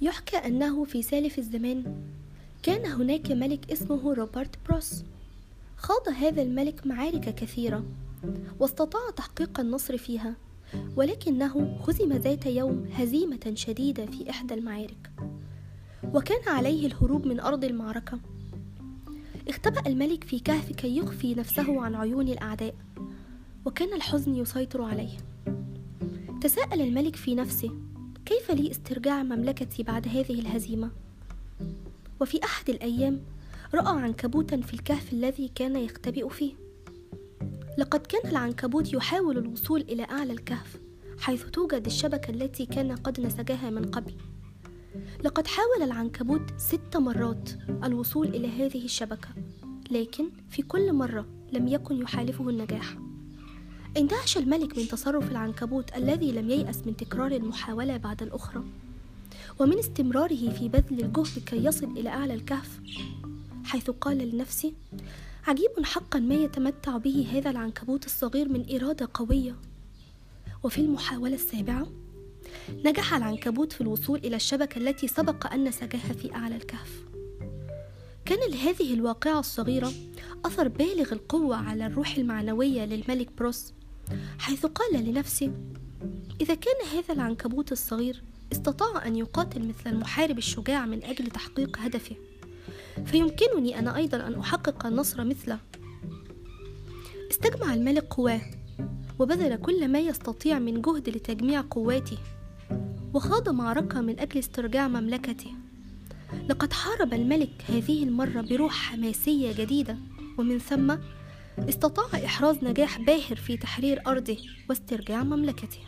يحكى أنه في سالف الزمان كان هناك ملك اسمه روبرت بروس. خاض هذا الملك معارك كثيرة واستطاع تحقيق النصر فيها ولكنه هزم ذات يوم هزيمة شديدة في إحدى المعارك وكان عليه الهروب من أرض المعركة. اختبأ الملك في كهف كي يخفي نفسه عن عيون الأعداء وكان الحزن يسيطر عليه. تساءل الملك في نفسه كيف لي استرجاع مملكتي بعد هذه الهزيمة؟ وفي أحد الأيام رأى عنكبوتا في الكهف الذي كان يختبئ فيه. لقد كان العنكبوت يحاول الوصول إلى أعلى الكهف حيث توجد الشبكة التي كان قد نسجها من قبل. لقد حاول العنكبوت ست مرات الوصول إلى هذه الشبكة لكن في كل مرة لم يكن يحالفه النجاح. اندهش الملك من تصرف العنكبوت الذي لم ييأس من تكرار المحاولة بعد الأخرى. ومن استمراره في بذل الجهد كي يصل إلى أعلى الكهف حيث قال لنفسه عجيب حقا ما يتمتع به هذا العنكبوت الصغير من إرادة قوية. وفي المحاولة السابعة نجح العنكبوت في الوصول إلى الشبكة التي سبق أن نسجها في أعلى الكهف. كان لهذه الواقعة الصغيرة أثر بالغ القوة على الروح المعنوية للملك بروس. حيث قال لنفسه إذا كان هذا العنكبوت الصغير استطاع أن يقاتل مثل المحارب الشجاع من أجل تحقيق هدفه فيمكنني أنا أيضا أن أحقق النصر مثله. استجمع الملك قواه وبذل كل ما يستطيع من جهد لتجميع قواته وخاض معركة من أجل استرجاع مملكته. لقد حارب الملك هذه المرة بروح حماسية جديدة ومن ثم استطاع إحراز نجاح باهر في تحرير أرضه واسترجاع مملكته.